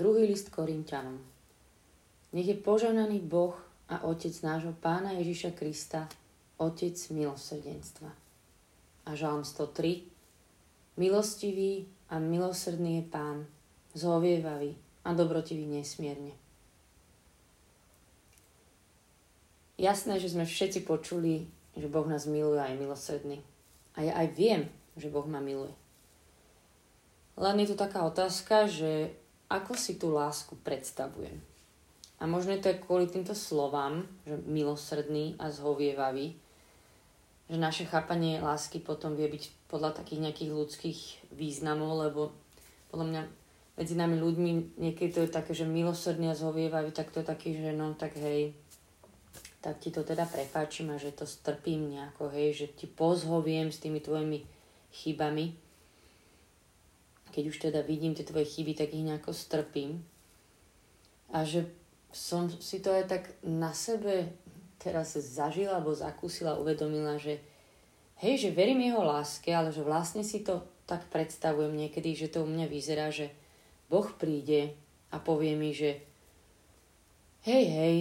Druhý list Korintianom. Nech je požehnaný Boh a Otec nášho Pána Ježiša Krista, Otec milosrdenstva. A Žalm 103. Milostivý a milosrdný je Pán, zhovievavý a dobrotivý nesmierne. Jasné, že sme všetci počuli, že Boh nás miluje a je milosrdný. A ja aj viem, že Boh ma miluje. Len je tu taká otázka, že ako si tú lásku predstavujem. A možno to je kvôli týmto slovám, že milosrdný a zhovievavý, že naše chápanie lásky potom vie byť podľa takých nejakých ľudských významov, lebo podľa mňa medzi nami ľuďmi niekedy to je také, že milosrdný a zhovievavý, tak to je taký, že no tak hej, tak ti to teda prepáčim a že to strpím nejako, hej, že ti pozhoviem s tými tvojimi chybami. Keď už teda vidím tie tvoje chyby, tak ich nejako strpím. A že som si to aj tak na sebe teraz zažila alebo zakúsila, uvedomila, že hej, že verím jeho láske, ale že vlastne si to tak predstavujem niekedy, že to u mňa vyzerá, že Boh príde a povie mi, že hej, hej,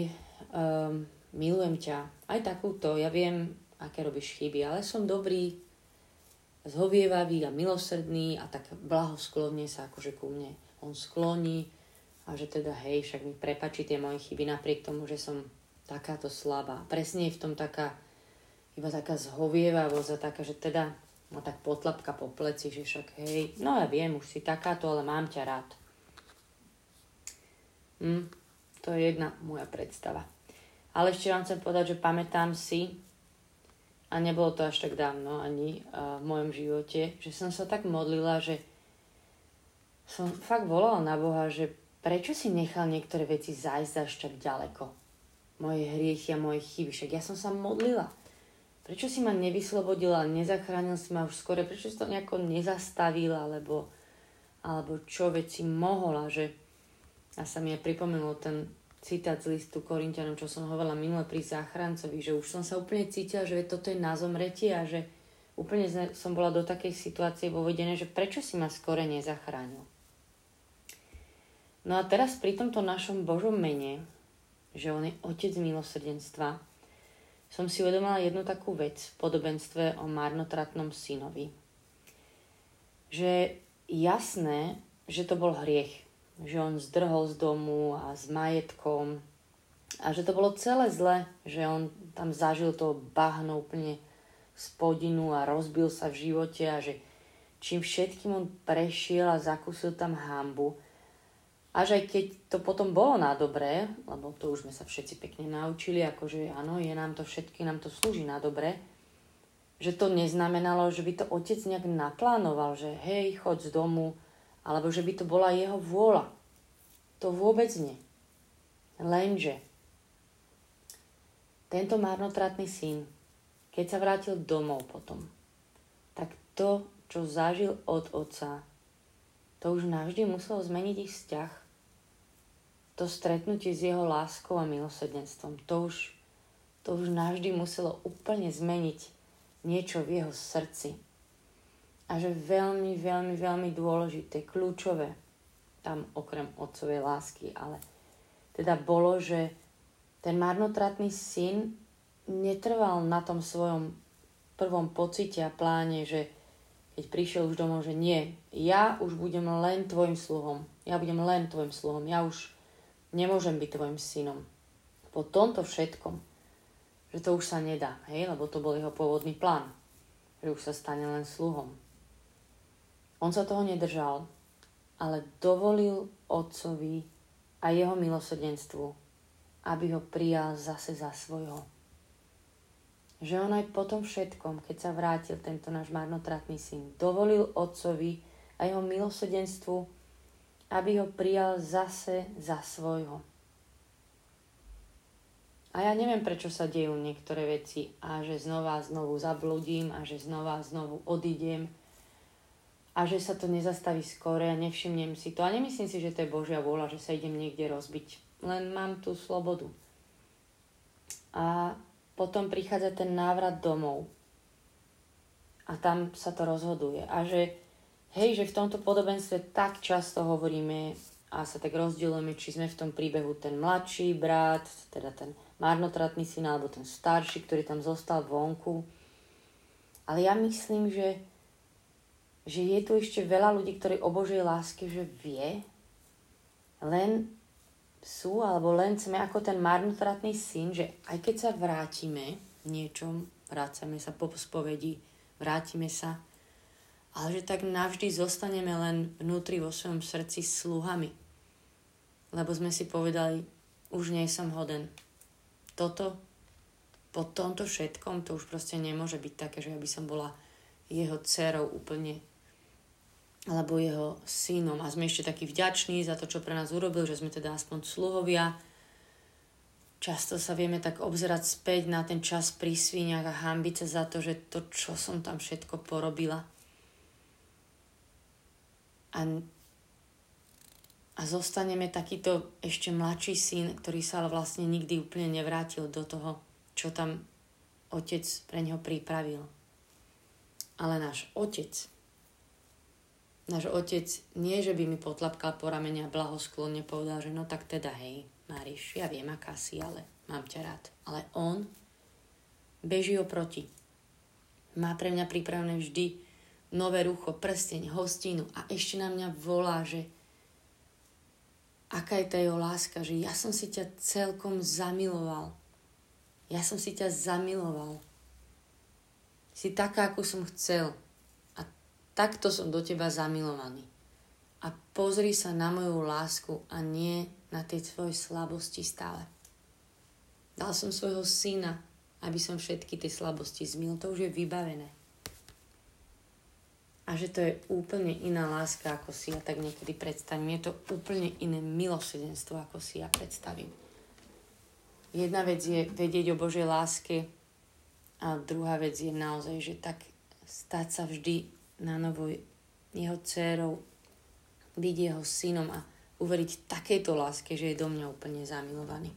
um, milujem ťa, aj takúto, ja viem, aké robíš chyby, ale som dobrý, zhovievavý a milosrdný a tak blahosklovne sa akože ku mne on skloní a že teda hej, však mi prepačí tie moje chyby napriek tomu, že som takáto slabá. Presne je v tom taká, iba taká zhovievavosť a taká, že teda ma tak potlapka po pleci, že však hej, no ja viem, už si takáto, ale mám ťa rád. Hm, to je jedna moja predstava. Ale ešte vám chcem povedať, že pamätám si, a nebolo to až tak dávno ani v mojom živote, že som sa tak modlila, že som fakt volala na Boha, že prečo si nechal niektoré veci zájsť až tak ďaleko. Moje hriechy a moje chyby, však ja som sa modlila. Prečo si ma nevyslobodila, nezachránil si ma už skore, prečo si to nejako nezastavil, alebo, alebo čo veci mohla, že a sa mi aj pripomenul ten citát z listu Korintianom, čo som hovorila minule pri záchrancovi, že už som sa úplne cítila, že toto je na zomretie a že úplne som bola do takej situácie vovedené, že prečo si ma skore nezachránil. No a teraz pri tomto našom Božom mene, že on je Otec milosrdenstva, som si uvedomila jednu takú vec v podobenstve o marnotratnom synovi. Že jasné, že to bol hriech, že on zdrhol z domu a s majetkom a že to bolo celé zle, že on tam zažil to bahno úplne spodinu a rozbil sa v živote a že čím všetkým on prešiel a zakúsil tam hambu. Až aj keď to potom bolo na dobré, lebo to už sme sa všetci pekne naučili, akože áno, je nám to všetky, nám to slúži na dobré, že to neznamenalo, že by to otec nejak naplánoval, že hej, choď z domu, alebo že by to bola jeho vôľa. To vôbec nie. Lenže tento marnotratný syn, keď sa vrátil domov potom, tak to, čo zažil od otca, to už navždy muselo zmeniť ich vzťah. To stretnutie s jeho láskou a milosrdenstvom, to už, to už navždy muselo úplne zmeniť niečo v jeho srdci a že veľmi, veľmi, veľmi dôležité, kľúčové, tam okrem otcovej lásky, ale teda bolo, že ten marnotratný syn netrval na tom svojom prvom pocite a pláne, že keď prišiel už domov, že nie, ja už budem len tvojim sluhom, ja budem len tvojim sluhom, ja už nemôžem byť tvojim synom. Po tomto všetkom, že to už sa nedá, hej, lebo to bol jeho pôvodný plán, že už sa stane len sluhom. On sa toho nedržal, ale dovolil otcovi a jeho milosrdenstvu, aby ho prijal zase za svojho. Že on aj po tom všetkom, keď sa vrátil tento náš marnotratný syn, dovolil otcovi a jeho milosrdenstvu, aby ho prijal zase za svojho. A ja neviem, prečo sa dejú niektoré veci a že znova a znovu zabludím a že znova a znovu odídem a že sa to nezastaví skore a nevšimnem si to. A nemyslím si, že to je Božia vôľa, že sa idem niekde rozbiť. Len mám tú slobodu. A potom prichádza ten návrat domov. A tam sa to rozhoduje. A že, hej, že v tomto podobenstve tak často hovoríme a sa tak rozdielujeme, či sme v tom príbehu ten mladší brat, teda ten marnotratný syn, alebo ten starší, ktorý tam zostal vonku. Ale ja myslím, že, že je tu ešte veľa ľudí, ktorí o Božej láske, že vie, len sú, alebo len sme ako ten marnotratný syn, že aj keď sa vrátime niečom, vrácame sa po spovedi, vrátime sa, ale že tak navždy zostaneme len vnútri vo svojom srdci sluhami. Lebo sme si povedali, už nie som hoden. Toto, po tomto všetkom, to už proste nemôže byť také, že ja by som bola jeho dcerou úplne alebo jeho synom a sme ešte takí vďační za to, čo pre nás urobil, že sme teda aspoň sluhovia. Často sa vieme tak obzerať späť na ten čas pri svíňach a hambiť sa za to, že to, čo som tam všetko porobila. A, a zostaneme takýto ešte mladší syn, ktorý sa ale vlastne nikdy úplne nevrátil do toho, čo tam otec pre neho pripravil. Ale náš otec, náš otec nie, že by mi potlapkal po ramene a blahosklonne povedal, že no tak teda hej, Máriš, ja viem, aká si, ale mám ťa rád. Ale on beží oproti. Má pre mňa pripravené vždy nové rucho, prsteň, hostinu a ešte na mňa volá, že aká je tá jeho láska, že ja som si ťa celkom zamiloval. Ja som si ťa zamiloval. Si taká, ako som chcel takto som do teba zamilovaný. A pozri sa na moju lásku a nie na tie tvoje slabosti stále. Dal som svojho syna, aby som všetky tie slabosti zmil. To už je vybavené. A že to je úplne iná láska, ako si ja tak niekedy predstavím. Je to úplne iné milosedenstvo, ako si ja predstavím. Jedna vec je vedieť o Božej láske a druhá vec je naozaj, že tak stať sa vždy na novo jeho dcerou, byť jeho synom a uveriť takéto láske, že je do mňa úplne zamilovaný.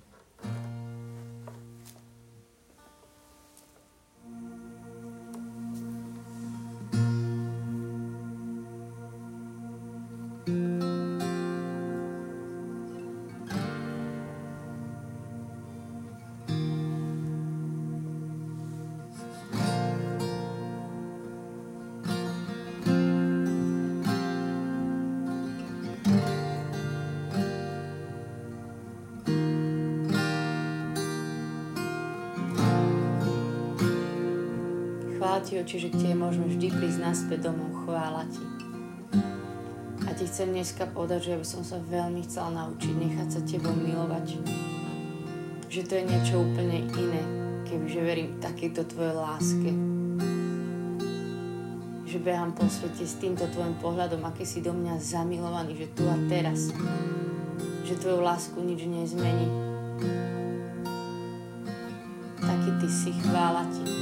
Ti, oči, že môžeme vždy prísť naspäť domov. Chvála Ti. A Ti chcem dneska povedať, že ja by som sa veľmi chcela naučiť nechať sa Tebou milovať. Že to je niečo úplne iné, kebyže verím takéto Tvojej láske. Že behám po svete s týmto Tvojim pohľadom, aký si do mňa zamilovaný, že tu a teraz. Že Tvoju lásku nič nezmení. Taký Ty si, chvála Ti.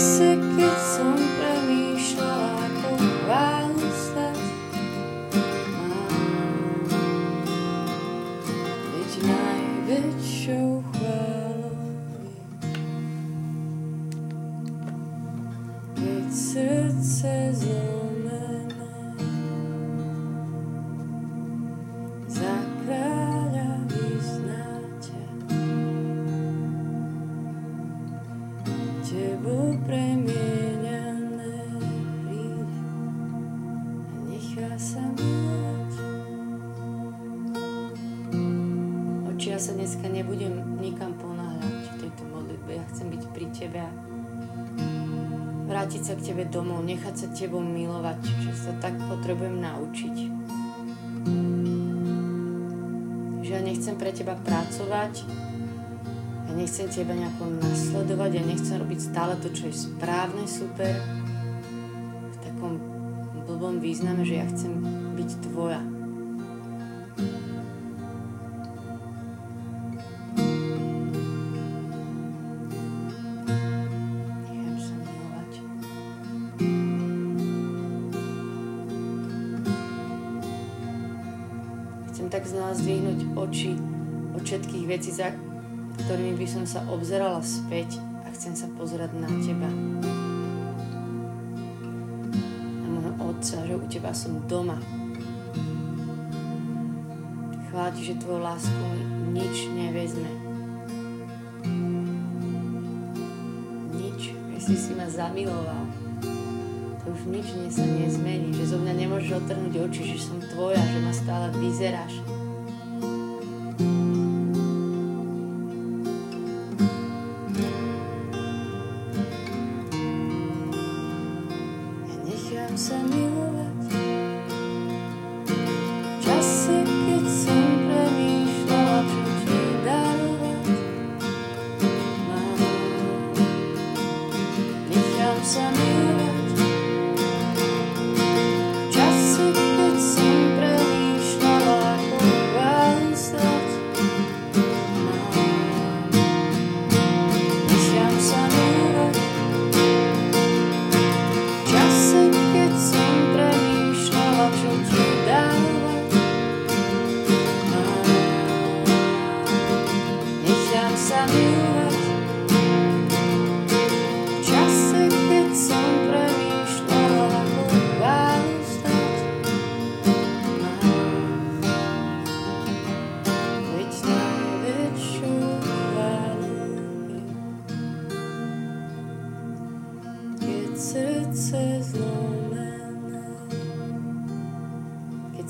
soon. Vrátiť sa k Tebe domov, nechať sa Tebou milovať, že sa tak potrebujem naučiť. Že ja nechcem pre Teba pracovať, ja nechcem Teba nejako nasledovať, ja nechcem robiť stále to, čo je správne, super, v takom blbom význame, že ja chcem byť Tvoja. Vecí, za ktorými by som sa obzerala späť a chcem sa pozerať na teba. Na môjho otca, že u teba som doma. Chvála ti, že tvoju lásku nič nevezme. Nič, že si si ma zamiloval už nič sa nezmení, že zo mňa nemôžeš otrhnúť oči, že som tvoja, že ma stále vyzeráš.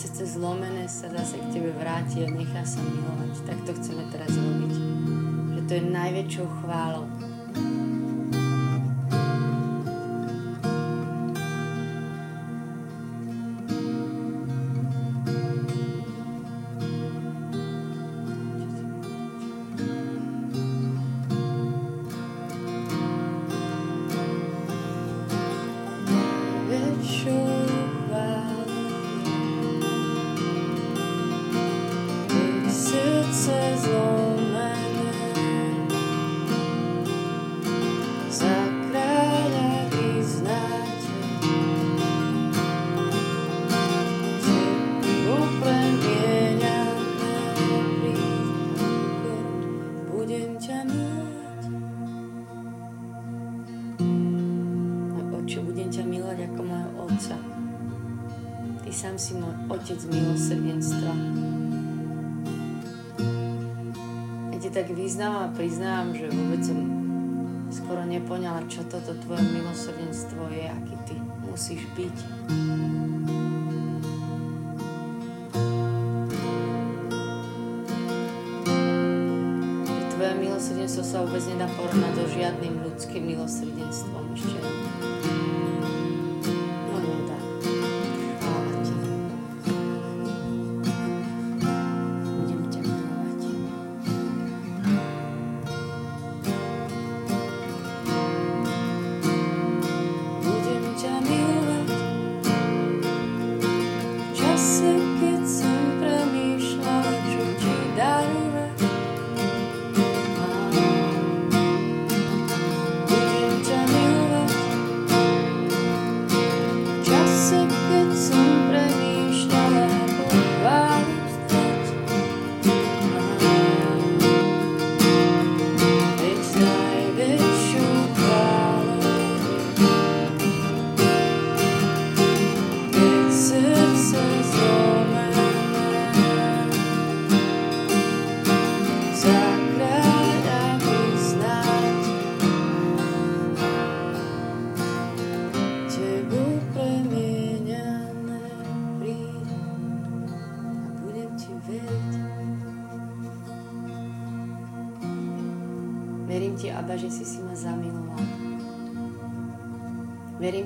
Zlomené sa zase k tebe vráti a nechá sa milovať. Tak to chceme teraz robiť. Že to je najväčšou chválou. Vyznávam a priznávam, že vôbec som skoro nepoňala, čo toto tvoje milosrdenstvo je, aký ty musíš byť. Že tvoje milosrdenstvo sa vôbec nedá porovnať so žiadnym ľudským milosrdenstvom ešte.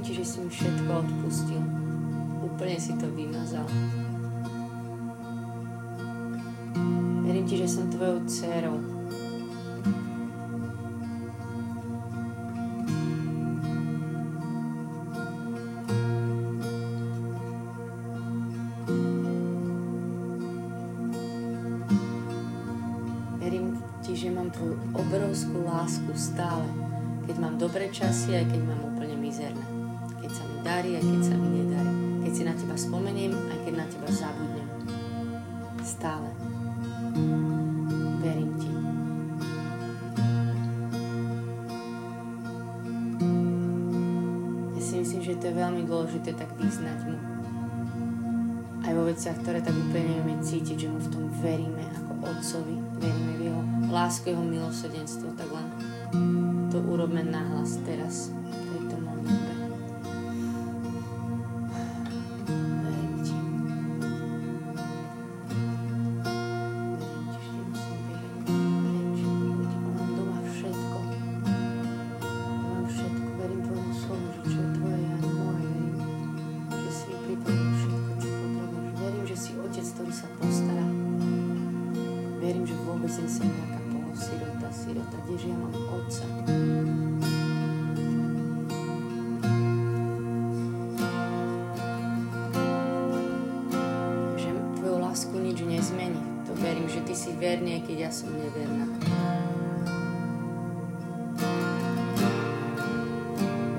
Ti, že si mi všetko odpustil. Úplne si to vymazal. Verím ti, že som tvojou dcerou. obrovskú lásku stále, keď mám dobré časy, aj keď mám úplne mizerné. Keď sa mi darí, aj keď sa mi nedarí. Keď si na teba spomeniem, aj keď na teba zabudnem. Stále. Verím ti. Ja si myslím, že to je veľmi dôležité tak vyznať mu. Aj vo veciach, ktoré tak úplne nevieme cítiť, že mu v tom veríme ako otcovi, veríme v jeho lásku, jeho milosrdenstvo, tak len to urobme nahlas teraz. Som neverná.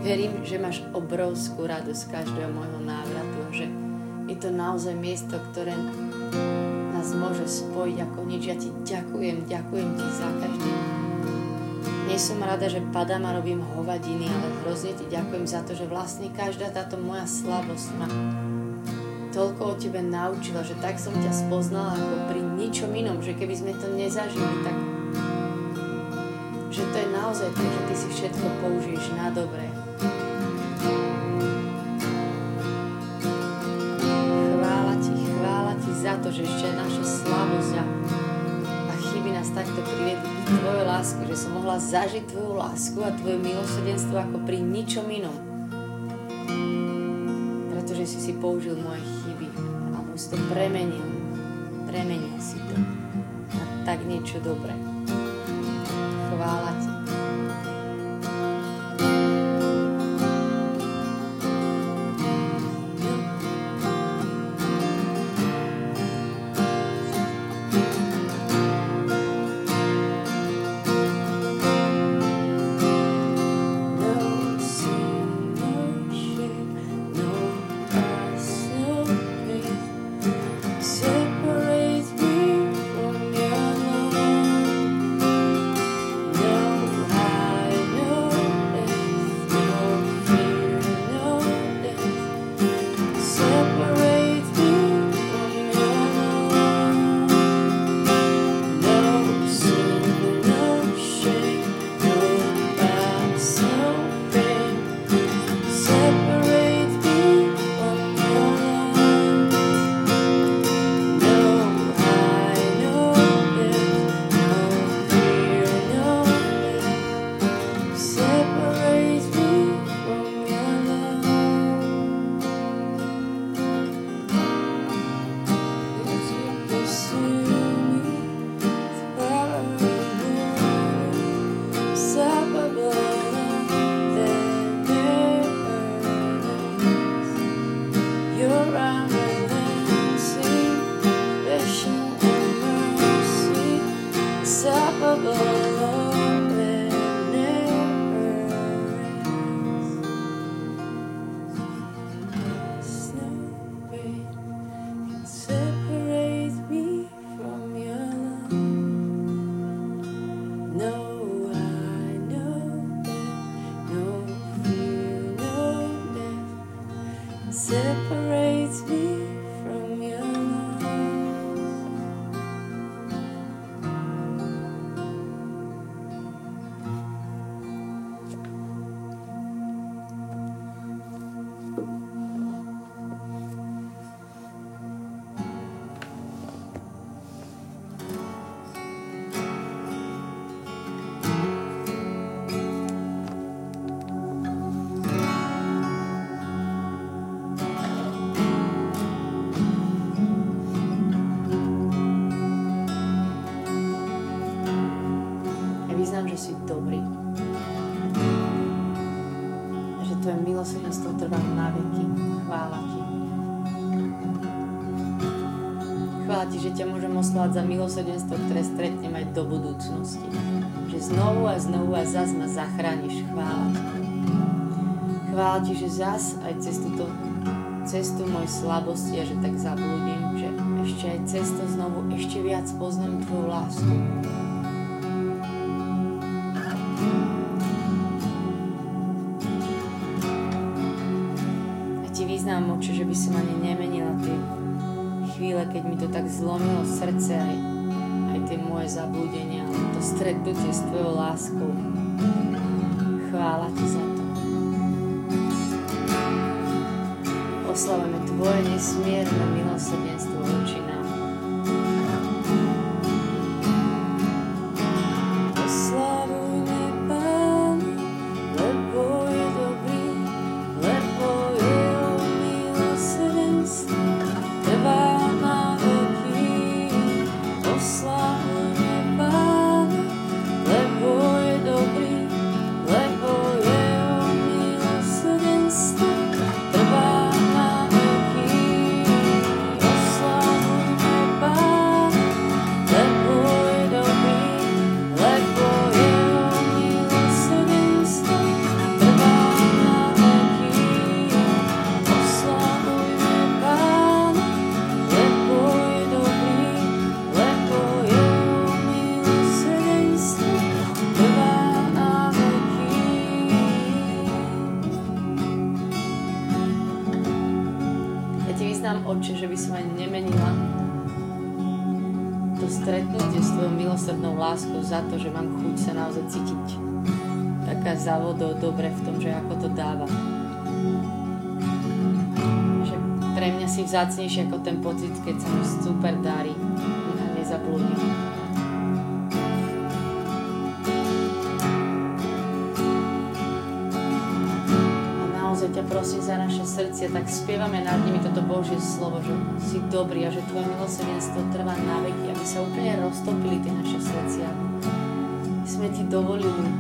Verím, že máš obrovskú radosť každého môjho návratu, že je to naozaj miesto, ktoré nás môže spojiť ako nič. Ja ti ďakujem, ďakujem ti za každý. Nie som rada, že padám a robím hovadiny, ale hrozne ti ďakujem za to, že vlastne každá táto moja slabosť ma toľko o tebe naučila, že tak som ťa spoznala ako pri ničom inom, že keby sme to nezažili, tak že to je naozaj to, že ty si všetko použiješ na dobré. Chvála ti, chvála ti za to, že ešte naša slabosť a, a chyby nás takto priviedli k tvojej lásky, že som mohla zažiť tvoju lásku a tvoje milosrdenstvo ako pri ničom inom. Pretože si si použil moje si to premenil. Premenil si to na tak niečo dobré. Dobrý. A že Tvoje milosrdenstvo trvá na veky. Chvála Ti. Chvála Ti, že ťa môžem oslovať za milosrdenstvo, ktoré stretnem aj do budúcnosti. Že znovu a znovu a zas ma zachrániš. Chvála Ti. Chvála Ti, že zas aj cez túto cestu mojej slabosti a že tak zablúdim, že ešte aj cesto znovu ešte viac poznám Tvoju lásku. By som ani nemenila tie chvíle, keď mi to tak zlomilo srdce aj, aj tie moje zablúdenia, to stretnutie s Tvojou láskou. Chvála Ti za to. oslavujeme Tvoje nesmierne milosrdenstvo voči závodov dobre v tom, že ako to dáva. Že pre mňa si vzácnejšie ako ten pocit, keď sa mi super darí a nezablúdim. ťa prosím za naše srdcia, tak spievame nad nimi toto Božie slovo, že si dobrý a že Tvoje milosrdenstvo trvá na veky, aby sa úplne roztopili tie naše srdcia sme ti dovolili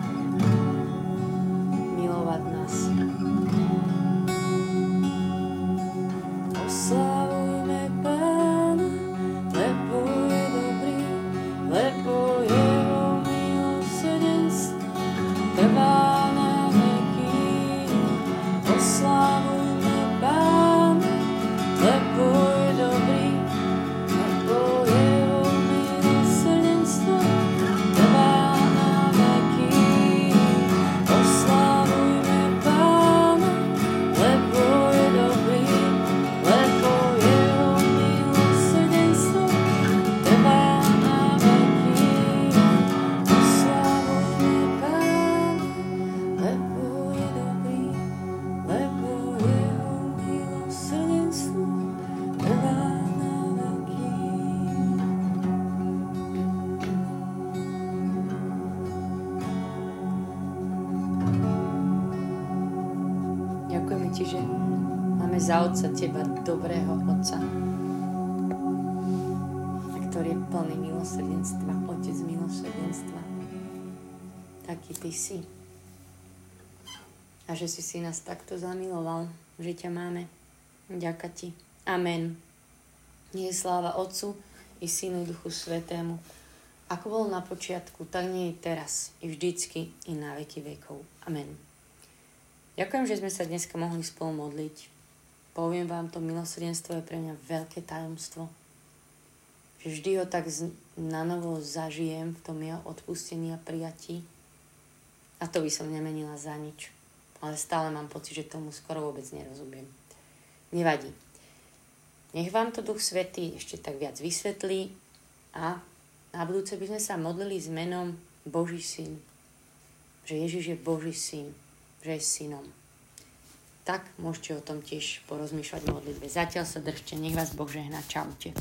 Otca Teba, dobrého Otca, ktorý je plný milosrdenstva, Otec milosrdenstva. Taký Ty si. A že si si nás takto zamiloval, že ťa máme. Ďaká Ti. Amen. Nie je sláva Otcu i Synu Duchu Svetému, ako bol na počiatku, tak nie je teraz, i vždycky, i na veky vekov. Amen. Ďakujem, že sme sa dneska mohli spolu modliť. Poviem vám, to milosrdenstvo je pre mňa veľké tajomstvo. Vždy ho tak na novo zažijem v tom jeho odpustení a prijatí. A to by som nemenila za nič. Ale stále mám pocit, že tomu skoro vôbec nerozumiem. Nevadí. Nech vám to Duch Svetý ešte tak viac vysvetlí a na budúce by sme sa modlili s menom Boží syn. Že Ježiš je Boží syn, že je synom tak môžete o tom tiež porozmýšľať v modlitbe. Zatiaľ sa držte, nech vás Boh žehná. Čaute.